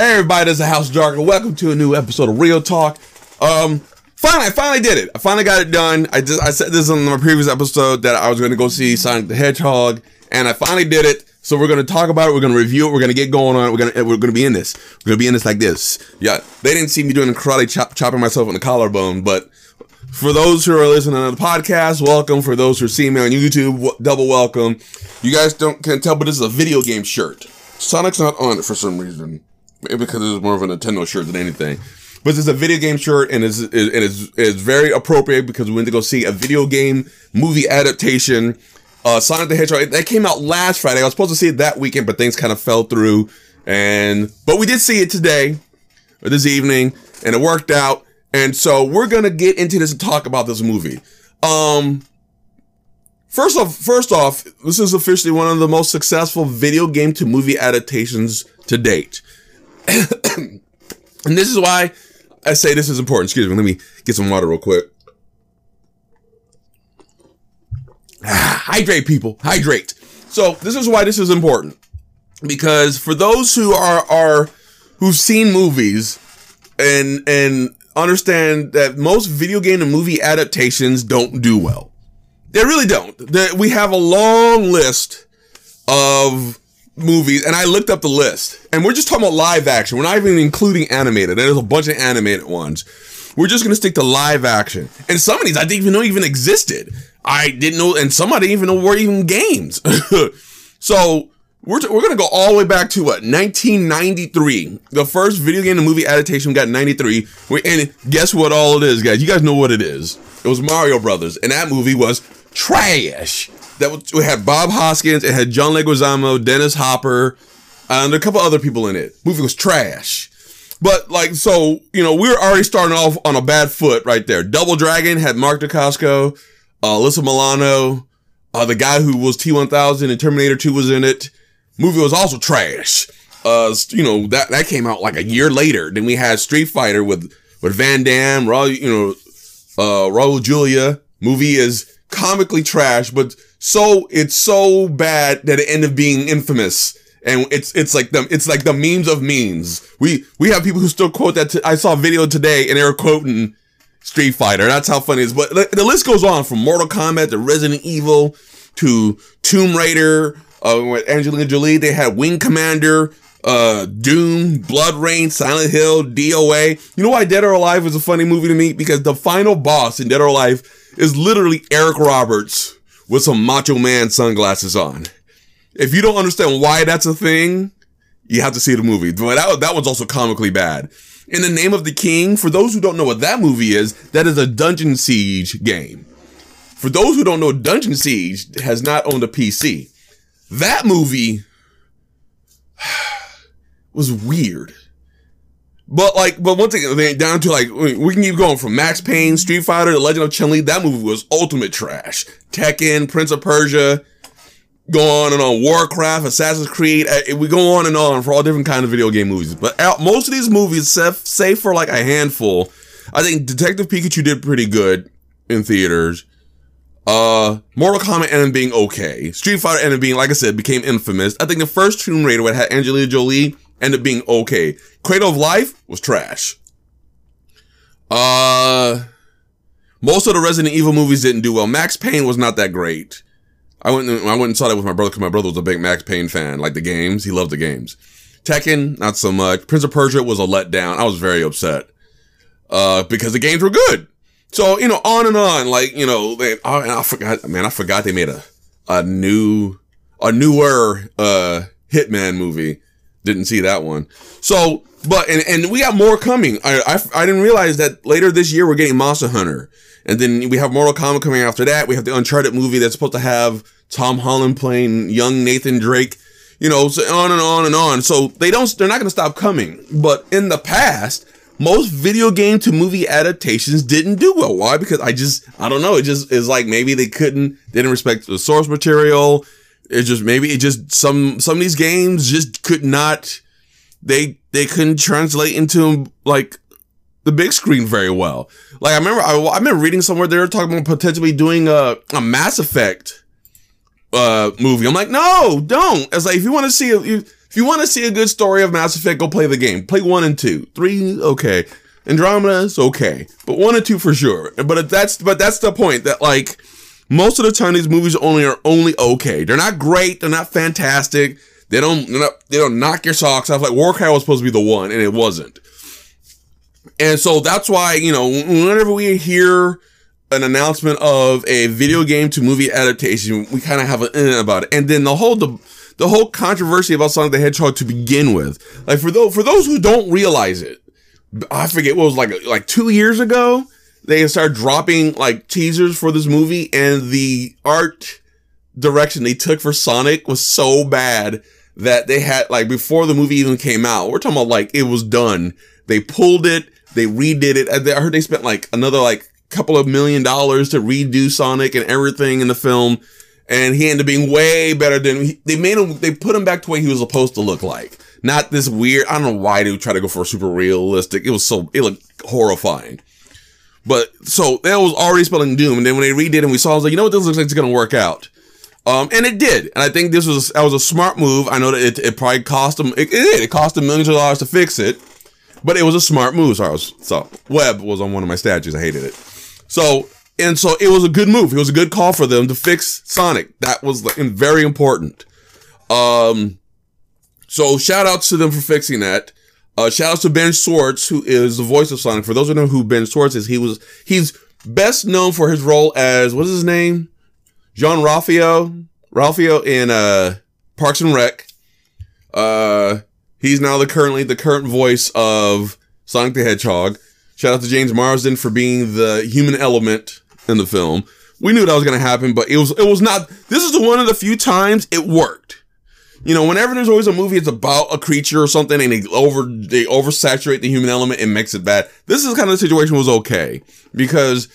Hey everybody, this is House Jargon. Welcome to a new episode of Real Talk. Um, finally, I finally did it. I finally got it done. I just I said this on my previous episode that I was going to go see Sonic the Hedgehog, and I finally did it. So we're going to talk about it. We're going to review it. We're going to get going on it. We're going to we're going to be in this. We're going to be in this like this. Yeah, they didn't see me doing karate chop, chopping myself on the collarbone, but for those who are listening to the podcast, welcome. For those who are seeing me on YouTube, w- double welcome. You guys don't can tell, but this is a video game shirt. Sonic's not on it for some reason. Because it's more of a Nintendo shirt than anything. But it's a video game shirt and it's, it is, it's very appropriate because we went to go see a video game movie adaptation. Uh, Sonic the Hedgehog, that came out last Friday. I was supposed to see it that weekend, but things kind of fell through. And, but we did see it today, or this evening, and it worked out. And so we're to get into this and talk about this movie. Um, first off, first off, this is officially one of the most successful video game to movie adaptations to date. and this is why I say this is important. Excuse me. Let me get some water real quick. Ah, hydrate, people. Hydrate. So this is why this is important. Because for those who are are who've seen movies and and understand that most video game and movie adaptations don't do well. They really don't. They, we have a long list of movies, and I looked up the list, and we're just talking about live action. We're not even including animated. There's a bunch of animated ones. We're just gonna stick to live action, and some of these I didn't even know even existed. I didn't know, and some I didn't even know were even games. so we're, t- we're gonna go all the way back to what 1993. The first video game and movie adaptation we got in 93. We, and guess what? All it is, guys. You guys know what it is. It was Mario Brothers, and that movie was trash. That we had Bob Hoskins, it had John Leguizamo, Dennis Hopper, and a couple other people in it. Movie was trash. But like, so you know, we were already starting off on a bad foot right there. Double Dragon had Mark Dacascos, uh, Alyssa Milano, uh, the guy who was T1000 and Terminator 2 was in it. Movie was also trash. Uh, you know that that came out like a year later. Then we had Street Fighter with with Van Damme, Raul, you know, uh, Raul Julia. Movie is comically trash, but so it's so bad that it ended up being infamous. And it's it's like the it's like the memes of memes. We we have people who still quote that. T- I saw a video today and they were quoting Street Fighter. That's how funny it is. But the, the list goes on from Mortal Kombat to Resident Evil to Tomb Raider. Uh, with Angelina Jolie, they had Wing Commander, uh, Doom, BloodRayne, Silent Hill, DOA. You know why Dead or Alive is a funny movie to me? Because the final boss in Dead or Alive is literally Eric Roberts with some Macho Man sunglasses on. If you don't understand why that's a thing, you have to see the movie. But that, that one's also comically bad. In the Name of the King, for those who don't know what that movie is, that is a Dungeon Siege game. For those who don't know, Dungeon Siege has not owned a PC. That movie was weird. But like, but one thing, down to like, we can keep going from Max Payne, Street Fighter, The Legend of Chun Li. That movie was ultimate trash. Tekken, Prince of Persia, go on and on. Warcraft, Assassin's Creed. We go on and on for all different kind of video game movies. But most of these movies, save for like a handful, I think Detective Pikachu did pretty good in theaters. Uh, Mortal Kombat ended being okay. Street Fighter ended being, like I said, became infamous. I think the first Tomb Raider had Angelina Jolie ended up being okay. Cradle of Life was trash. Uh, most of the Resident Evil movies didn't do well. Max Payne was not that great. I went, and, I went and saw that with my brother because my brother was a big Max Payne fan. Like the games, he loved the games. Tekken, not so much. Prince of Persia was a letdown. I was very upset. Uh, because the games were good. So, you know, on and on, like, you know, they, oh, and I forgot, man, I forgot they made a, a new, a newer, uh, Hitman movie. Didn't see that one. So, but, and, and we got more coming. I, I, I didn't realize that later this year we're getting Monster Hunter. And then we have Mortal Kombat coming after that. We have the Uncharted movie that's supposed to have Tom Holland playing young Nathan Drake. You know, so on and on and on. So they don't, they're not going to stop coming. But in the past, most video game to movie adaptations didn't do well. Why? Because I just, I don't know. It just is like maybe they couldn't, didn't respect the source material. It just, maybe it just, some, some of these games just could not, they, they couldn't translate into like the big screen very well. Like I remember, I, I remember reading somewhere they were talking about potentially doing a, a Mass Effect uh movie. I'm like, no, don't. It's like if you want to see, you, If you want to see a good story of Mass Effect, go play the game. Play one and two. Three, okay. Andromeda is okay, but one and two for sure. But that's but that's the point that like most of the time these movies only are only okay. They're not great. They're not fantastic. They don't not, they don't knock your socks off. Like Warcry was supposed to be the one, and it wasn't. And so that's why you know whenever we hear an announcement of a video game to movie adaptation, we kind of have an eh about it. And then the whole the, the whole controversy about Sonic the Hedgehog to begin with, like for those for those who don't realize it, I forget what was like like two years ago. They started dropping like teasers for this movie, and the art direction they took for Sonic was so bad that they had like before the movie even came out. We're talking about like it was done. They pulled it, they redid it. I heard they spent like another like couple of million dollars to redo Sonic and everything in the film, and he ended up being way better than they made him. They put him back to what he was supposed to look like not this weird. I don't know why they would try to go for super realistic. It was so it looked horrifying. But so that was already spelling doom, and then when they redid it, and we saw, I was like, you know what, this looks like it's gonna work out. Um, and it did, and I think this was that was a smart move. I know that it, it probably cost them it, it, it cost them millions of dollars to fix it, but it was a smart move. Sorry, was, so Webb was on one of my statues. I hated it. So and so it was a good move. It was a good call for them to fix Sonic. That was very important. Um, so shout outs to them for fixing that. Uh, shout outs to Ben Schwartz, who is the voice of Sonic. For those of you know who Ben Schwartz is, he was, he's best known for his role as, what is his name? Jean-Ralphio, Ralphio in, uh, Parks and Rec. Uh, he's now the currently the current voice of Sonic the Hedgehog. Shout out to James Marsden for being the human element in the film. We knew that was going to happen, but it was, it was not, this is one of the few times it worked you know, whenever there's always a movie it's about a creature or something and they over they oversaturate the human element and makes it bad. This is kind of the situation was okay because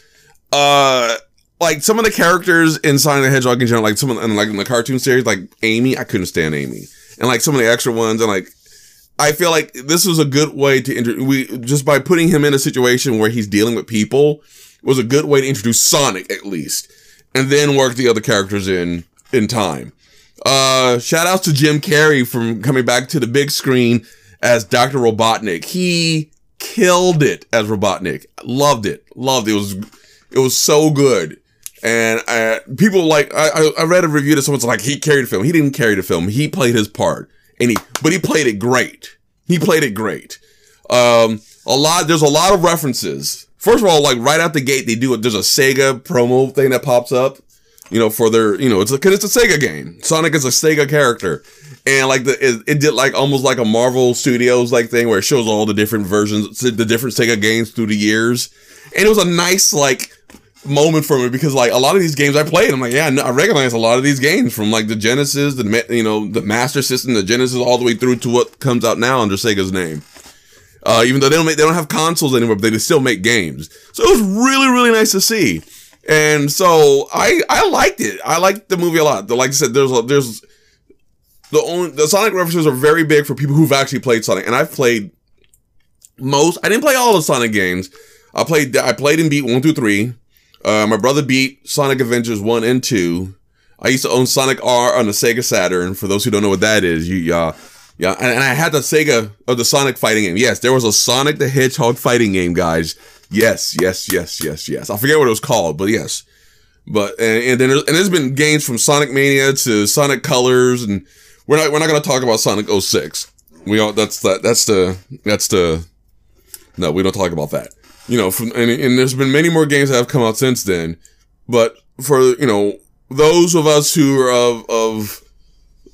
uh like some of the characters in Sonic the Hedgehog in general, like some of the, like in the cartoon series, like Amy, I couldn't stand Amy, and like some of the extra ones, and like I feel like this was a good way to inter- we just by putting him in a situation where he's dealing with people was a good way to introduce Sonic at least, and then work the other characters in in time. Uh, shout outs to Jim Carrey from coming back to the big screen as Dr. Robotnik. He killed it as Robotnik. Loved it. Loved it. It was, it was so good. And uh, people like, I, I read a review that someone's like, he carried the film. He didn't carry the film. He played his part and he, but he played it great. He played it great. Um, a lot, there's a lot of references. First of all, like right out the gate, they do it. There's a Sega promo thing that pops up you know, for their, you know, it's because it's a Sega game. Sonic is a Sega character, and like the it, it, did like almost like a Marvel Studios like thing where it shows all the different versions, the different Sega games through the years, and it was a nice like moment for me because like a lot of these games I played, I'm like, yeah, I recognize a lot of these games from like the Genesis, the you know, the Master System, the Genesis, all the way through to what comes out now under Sega's name. Uh, even though they don't make, they don't have consoles anymore, but they still make games. So it was really, really nice to see. And so I I liked it. I liked the movie a lot. Like I said, there's there's the only the Sonic references are very big for people who've actually played Sonic, and I've played most. I didn't play all the Sonic games. I played I played and beat one through three. Uh, my brother beat Sonic Adventures one and two. I used to own Sonic R on the Sega Saturn. For those who don't know what that is, you uh, yeah, and, and I had the Sega of the Sonic fighting game. Yes, there was a Sonic the Hedgehog fighting game, guys. Yes, yes, yes, yes, yes. I forget what it was called, but yes. But and, and then and there's been games from Sonic Mania to Sonic Colors, and we're not we're not gonna talk about Sonic 06. We all that's that that's the that's the no we don't talk about that. You know, from and, and there's been many more games that have come out since then. But for you know those of us who are of of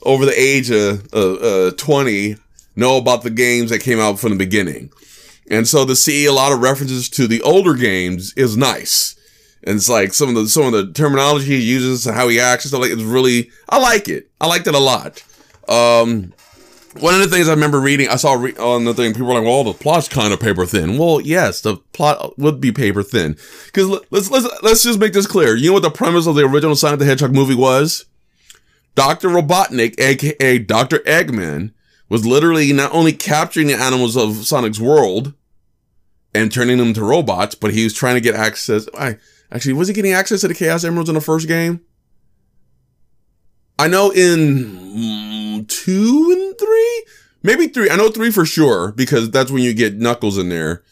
over the age of uh, uh, 20 know about the games that came out from the beginning. And so to see a lot of references to the older games is nice. And it's like some of the some of the terminology he uses and how he acts and stuff like it's really I like it. I liked it a lot. Um, one of the things I remember reading, I saw re- on the thing, people were like, "Well, the plot's kind of paper thin." Well, yes, the plot would be paper thin because let's let's let's just make this clear. You know what the premise of the original Sonic the Hedgehog movie was? Doctor Robotnik, aka Doctor Eggman, was literally not only capturing the animals of Sonic's world, and turning them to robots, but he was trying to get access. I actually was he getting access to the Chaos Emeralds in the first game? I know in mm, two and three, maybe three. I know three for sure because that's when you get Knuckles in there.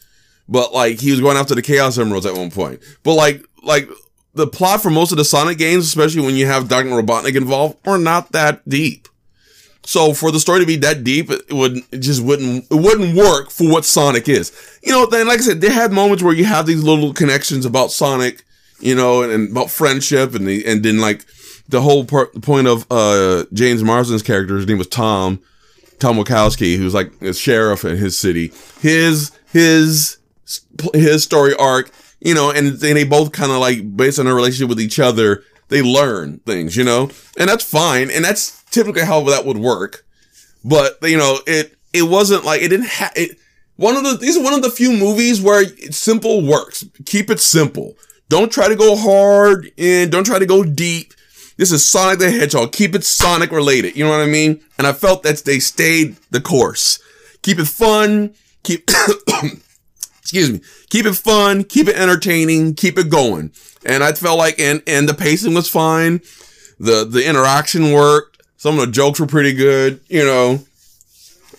But like he was going after the Chaos Emeralds at one point. But like like the plot for most of the Sonic games, especially when you have Dr. Robotnik involved, are not that deep. So for the story to be that deep, it would it just wouldn't it wouldn't work for what Sonic is. You know, then like I said, they had moments where you have these little connections about Sonic, you know, and, and about friendship, and the, and then like the whole part, point of uh James Marsden's character, his name was Tom, Tom Wachowski, who's like a sheriff in his city. His his his story arc, you know, and, and they both kind of like based on their relationship with each other, they learn things, you know, and that's fine, and that's typically how that would work. But you know, it it wasn't like it didn't have it. One of the these are one of the few movies where simple works. Keep it simple. Don't try to go hard and don't try to go deep. This is Sonic the Hedgehog. Keep it Sonic related. You know what I mean? And I felt that they stayed the course. Keep it fun. Keep, excuse me. Keep it fun. Keep it entertaining. Keep it going. And I felt like, and, and the pacing was fine. The, the interaction worked. Some of the jokes were pretty good, you know.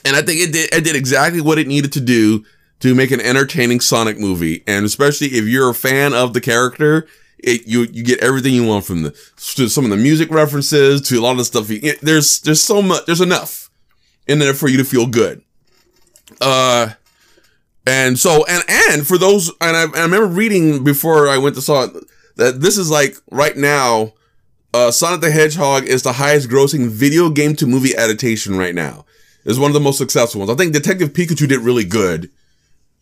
And I think it did, it did exactly what it needed to do to make an entertaining Sonic movie. And especially if you're a fan of the character, it, you, you get everything you want from the, to some of the music references to a lot of the stuff. It, there's, there's so much, there's enough in there for you to feel good. Uh, and so, and, and for those, and I, and I remember reading before I went to saw it, that this is like right now, uh, Sonic the Hedgehog is the highest grossing video game to movie adaptation right now. It's one of the most successful ones. I think Detective Pikachu did really good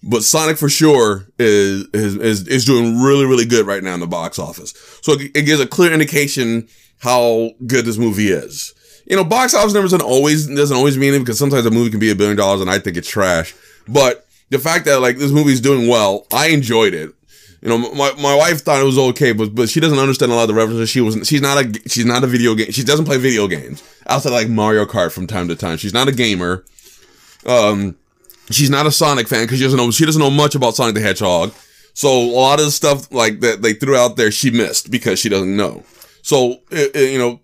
but Sonic for sure is, is, is, doing really, really good right now in the box office. So it, it gives a clear indication how good this movie is. You know, box office numbers doesn't always, doesn't always mean it because sometimes a movie can be a billion dollars and I think it's trash. But the fact that like this movie's doing well, I enjoyed it. You know, my, my wife thought it was okay, but but she doesn't understand a lot of the references. She wasn't. She's not a. She's not a video game. She doesn't play video games outside like Mario Kart from time to time. She's not a gamer. Um, she's not a Sonic fan because she doesn't know she doesn't know much about Sonic the Hedgehog. So a lot of the stuff like that they threw out there, she missed because she doesn't know. So it, it, you know,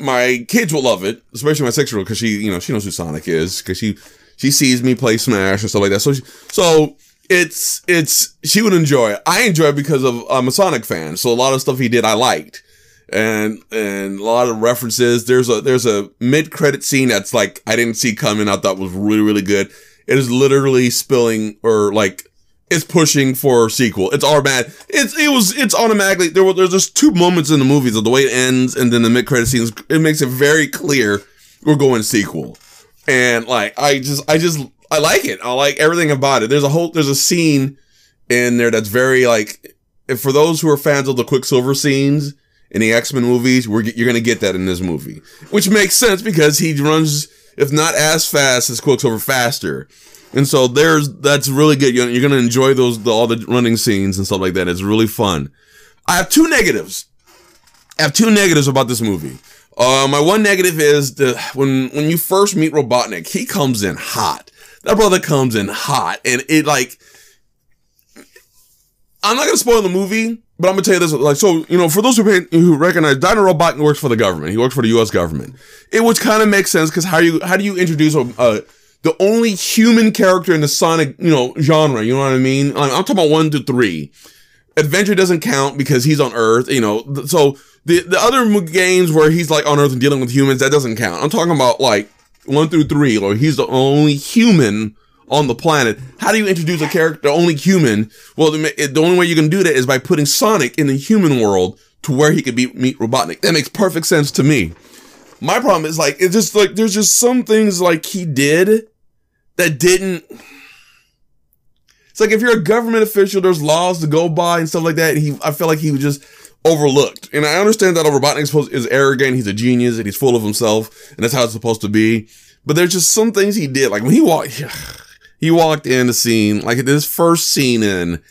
my kids will love it, especially my six year old because she you know she knows who Sonic is because she she sees me play Smash and stuff like that. So she, so it's it's she would enjoy it. I enjoy it because of I'm a Sonic fan, so a lot of stuff he did I liked and and a lot of references. There's a there's a mid credit scene that's like I didn't see coming. I thought was really really good. It is literally spilling or like it's pushing for a sequel. It's all bad. It's it was it's automatically there were there's just two moments in the movies of the way it ends and then the mid credit scenes. It makes it very clear we're going sequel. And like I just I just I like it. I like everything about it. There's a whole there's a scene in there that's very like for those who are fans of the Quicksilver scenes in the X Men movies, we're you're gonna get that in this movie, which makes sense because he runs if not as fast as Quicksilver, faster. And so there's that's really good. You're, you're gonna enjoy those the, all the running scenes and stuff like that. It's really fun. I have two negatives. I have two negatives about this movie. Uh, my one negative is the when when you first meet Robotnik, he comes in hot. That brother comes in hot, and it like I'm not gonna spoil the movie, but I'm gonna tell you this: like, so you know, for those who pay, who recognize, Dino Robotnik works for the government. He works for the U.S. government. It would kind of make sense because how you how do you introduce a, a the only human character in the Sonic you know genre? You know what I mean? I'm, I'm talking about one to three. Adventure doesn't count because he's on Earth. You know, so the the other games where he's like on Earth and dealing with humans that doesn't count. I'm talking about like one through three, or he's the only human on the planet. How do you introduce a character, only human? Well, the, the only way you can do that is by putting Sonic in the human world to where he could be meet Robotnik. That makes perfect sense to me. My problem is like it's just like there's just some things like he did that didn't. It's like if you're a government official, there's laws to go by and stuff like that. he, I feel like he was just overlooked. And I understand that Robotnik is, is arrogant, he's a genius, and he's full of himself, and that's how it's supposed to be. But there's just some things he did, like when he walked. he walked in the scene, like this first scene in,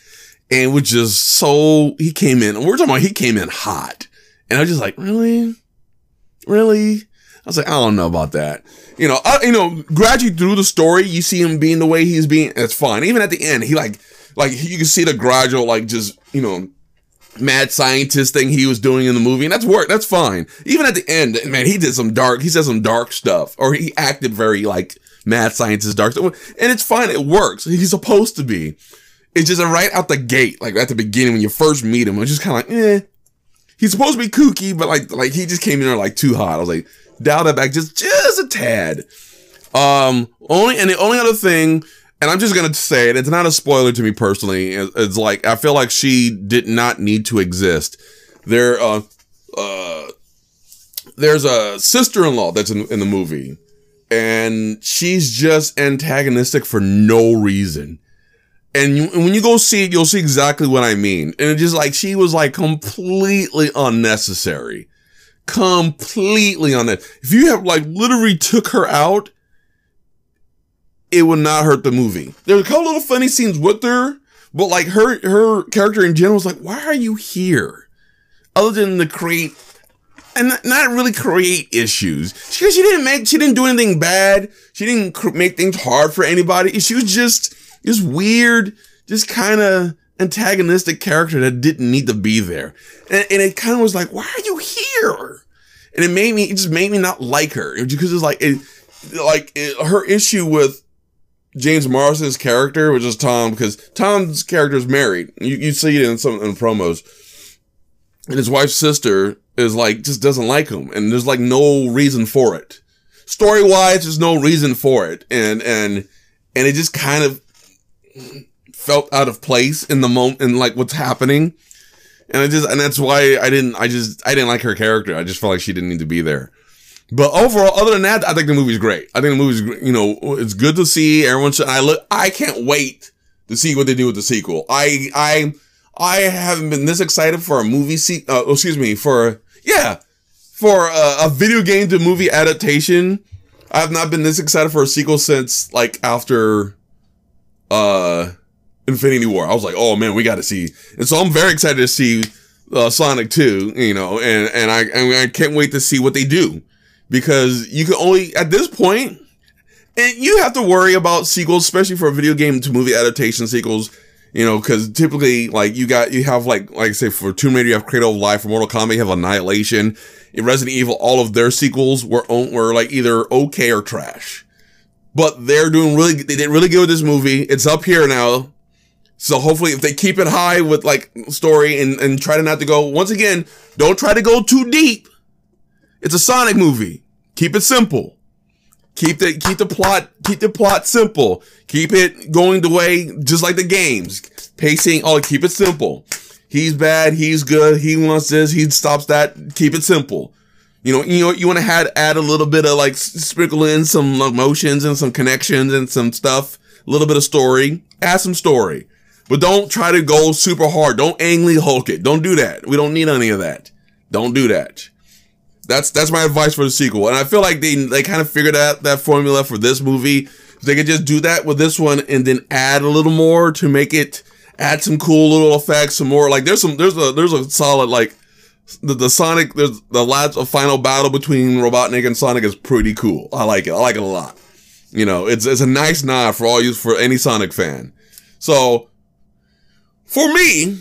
and was just so, he came in, we're talking about he came in hot. And I was just like, really? Really? I was like, I don't know about that. You know, I, you know, gradually through the story, you see him being the way he's being. It's fine. Even at the end, he like, like you can see the gradual, like just, you know, mad scientist thing he was doing in the movie, and that's work. That's fine. Even at the end, man, he did some dark. He said some dark stuff, or he acted very like mad scientist dark stuff, and it's fine. It works. He's supposed to be. It's just right out the gate, like at the beginning when you first meet him. It's just kind of like, eh. He's supposed to be kooky, but like, like he just came in there like too hot. I was like, dial that back just, just a tad. Um, only, and the only other thing, and I'm just gonna say it, it's not a spoiler to me personally. It's, like, I feel like she did not need to exist. There, uh, uh, there's a sister-in-law that's in, in the movie and she's just antagonistic for no reason. And, you, and when you go see it, you'll see exactly what I mean. And it's just like, she was like completely unnecessary. Completely unnecessary. If you have like literally took her out, it would not hurt the movie. There were a couple little funny scenes with her, but like her, her character in general was like, why are you here? Other than to create and not really create issues. Because she didn't make she didn't do anything bad. She didn't cr- make things hard for anybody. She was just this weird just kind of antagonistic character that didn't need to be there. And, and it kind of was like why are you here? And it made me it just made me not like her. Because it's like it like it, her issue with James Morrison's character which is Tom because Tom's character is married. You, you see it in some in promos. And his wife's sister is like just doesn't like him and there's like no reason for it. Story wise there's no reason for it and and and it just kind of felt out of place in the moment and like what's happening. And i just and that's why i didn't i just i didn't like her character. I just felt like she didn't need to be there but overall other than that i think the movie's great i think the movie's you know it's good to see everyone should i look i can't wait to see what they do with the sequel i i I haven't been this excited for a movie se- uh, excuse me, for, yeah, for a, a, video game to movie adaptation. I have not been this excited for a sequel since, like, after, uh, Infinity War. I was like, oh man, we got to see. And so I'm very excited to see, uh, Sonic 2, you know, and, and I, and I can't wait to see what they do. Because you can only, at this point, and you have to worry about sequels, especially for a video game to movie adaptation sequels you know, because typically, like you got you have like like I say for Tomb Raider, you have Cradle of Life. For Mortal Kombat, you have Annihilation. In Resident Evil, all of their sequels were were like either okay or trash. But they're doing really they did really good with this movie. It's up here now. So hopefully if they keep it high with like story and, and try to not to go once again, don't try to go too deep. It's a Sonic movie. Keep it simple. Keep the keep the plot keep the plot simple. Keep it going the way just like the games. Pacing, oh, keep it simple. He's bad, he's good, he wants this, he stops that. Keep it simple. You know, you know, you want to add add a little bit of like sprinkle in some emotions and some connections and some stuff, a little bit of story. Add some story, but don't try to go super hard. Don't angry Hulk it. Don't do that. We don't need any of that. Don't do that. That's that's my advice for the sequel. And I feel like they they kind of figured out that formula for this movie. They could just do that with this one and then add a little more to make it add some cool little effects, some more like there's some there's a there's a solid like the, the Sonic there's the last a final battle between Robotnik and Sonic is pretty cool. I like it. I like it a lot. You know, it's it's a nice nod for all you for any Sonic fan. So for me,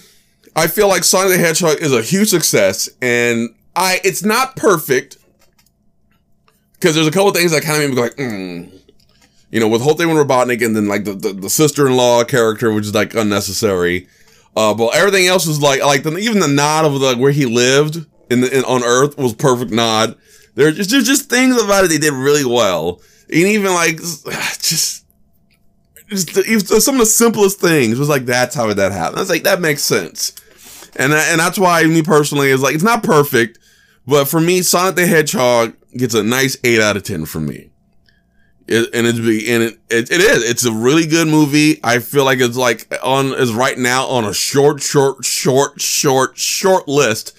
I feel like Sonic the Hedgehog is a huge success and I it's not perfect because there's a couple of things that kind of made me like, mm. you know, with whole thing with Robotnik and then like the, the, the sister-in-law character, which is like unnecessary. Uh, but everything else was like, like the, even the nod of the, where he lived in, the, in on Earth was perfect nod. There's just, there's just things about it they did really well. And even like, just, just some of the simplest things was like, that's how that happened. I was like, that makes sense. And, and that's why me personally is like, it's not perfect, but for me, Sonic the Hedgehog gets a nice eight out of 10 from me. It, and it's and it, it, it is it's a really good movie. I feel like it's like on is right now on a short, short, short, short, short list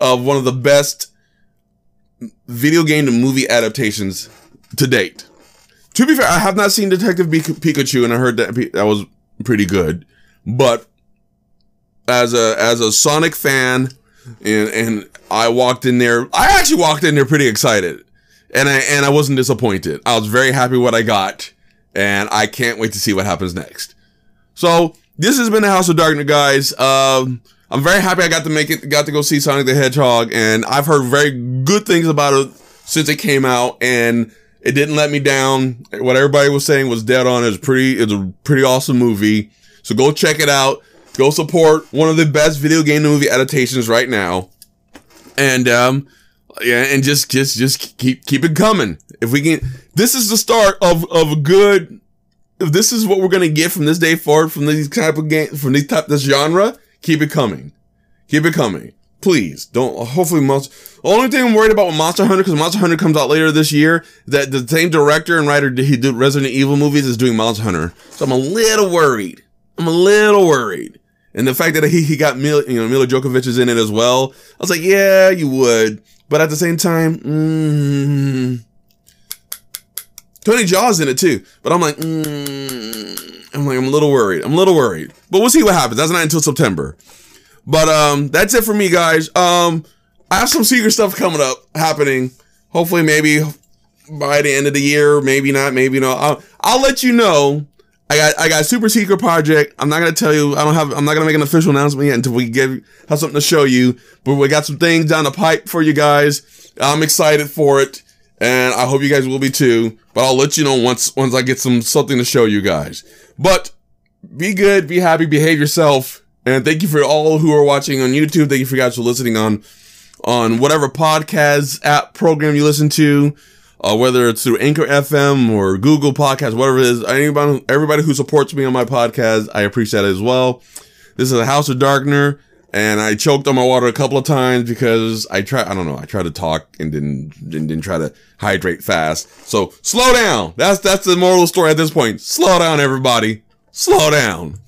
of one of the best video game to movie adaptations to date. To be fair, I have not seen Detective Pikachu, and I heard that that was pretty good. But as a as a Sonic fan, and and I walked in there. I actually walked in there pretty excited, and I and I wasn't disappointed. I was very happy what I got, and I can't wait to see what happens next. So this has been the House of Darkness, guys. Um, I'm very happy I got to make it, got to go see Sonic the Hedgehog, and I've heard very good things about it since it came out, and it didn't let me down. What everybody was saying was dead on. It's pretty, it's a pretty awesome movie. So go check it out. Go support one of the best video game movie adaptations right now. And, um, yeah, and just, just, just keep, keep it coming. If we can, this is the start of, of a good, if this is what we're to get from this day forward, from these type of game, from these type, this genre, keep it coming. Keep it coming. Please don't. Hopefully, Monster. The only thing I'm worried about with Monster Hunter, because Monster Hunter comes out later this year, that the same director and writer he did Resident Evil movies is doing Monster Hunter. So I'm a little worried. I'm a little worried. And the fact that he, he got Mil, you know, Mila Jovovich is in it as well. I was like, yeah, you would. But at the same time, mm, Tony Jaa's in it too. But I'm like, mm, I'm like, I'm a little worried. I'm a little worried. But we'll see what happens. That's not until September. But um, that's it for me, guys. Um, I have some secret stuff coming up, happening. Hopefully, maybe by the end of the year, maybe not, maybe not. I'll, I'll let you know. I got I got a super secret project. I'm not gonna tell you. I don't have. I'm not gonna make an official announcement yet until we give have something to show you. But we got some things down the pipe for you guys. I'm excited for it, and I hope you guys will be too. But I'll let you know once once I get some something to show you guys. But be good, be happy, behave yourself. And thank you for all who are watching on YouTube. Thank you for guys for listening on on whatever podcast app program you listen to, uh, whether it's through Anchor FM or Google Podcast, whatever it is. Anybody, everybody who supports me on my podcast, I appreciate it as well. This is a House of Darkner, and I choked on my water a couple of times because I try. I don't know. I tried to talk and didn't didn't, didn't try to hydrate fast. So slow down. That's that's the moral story at this point. Slow down, everybody. Slow down.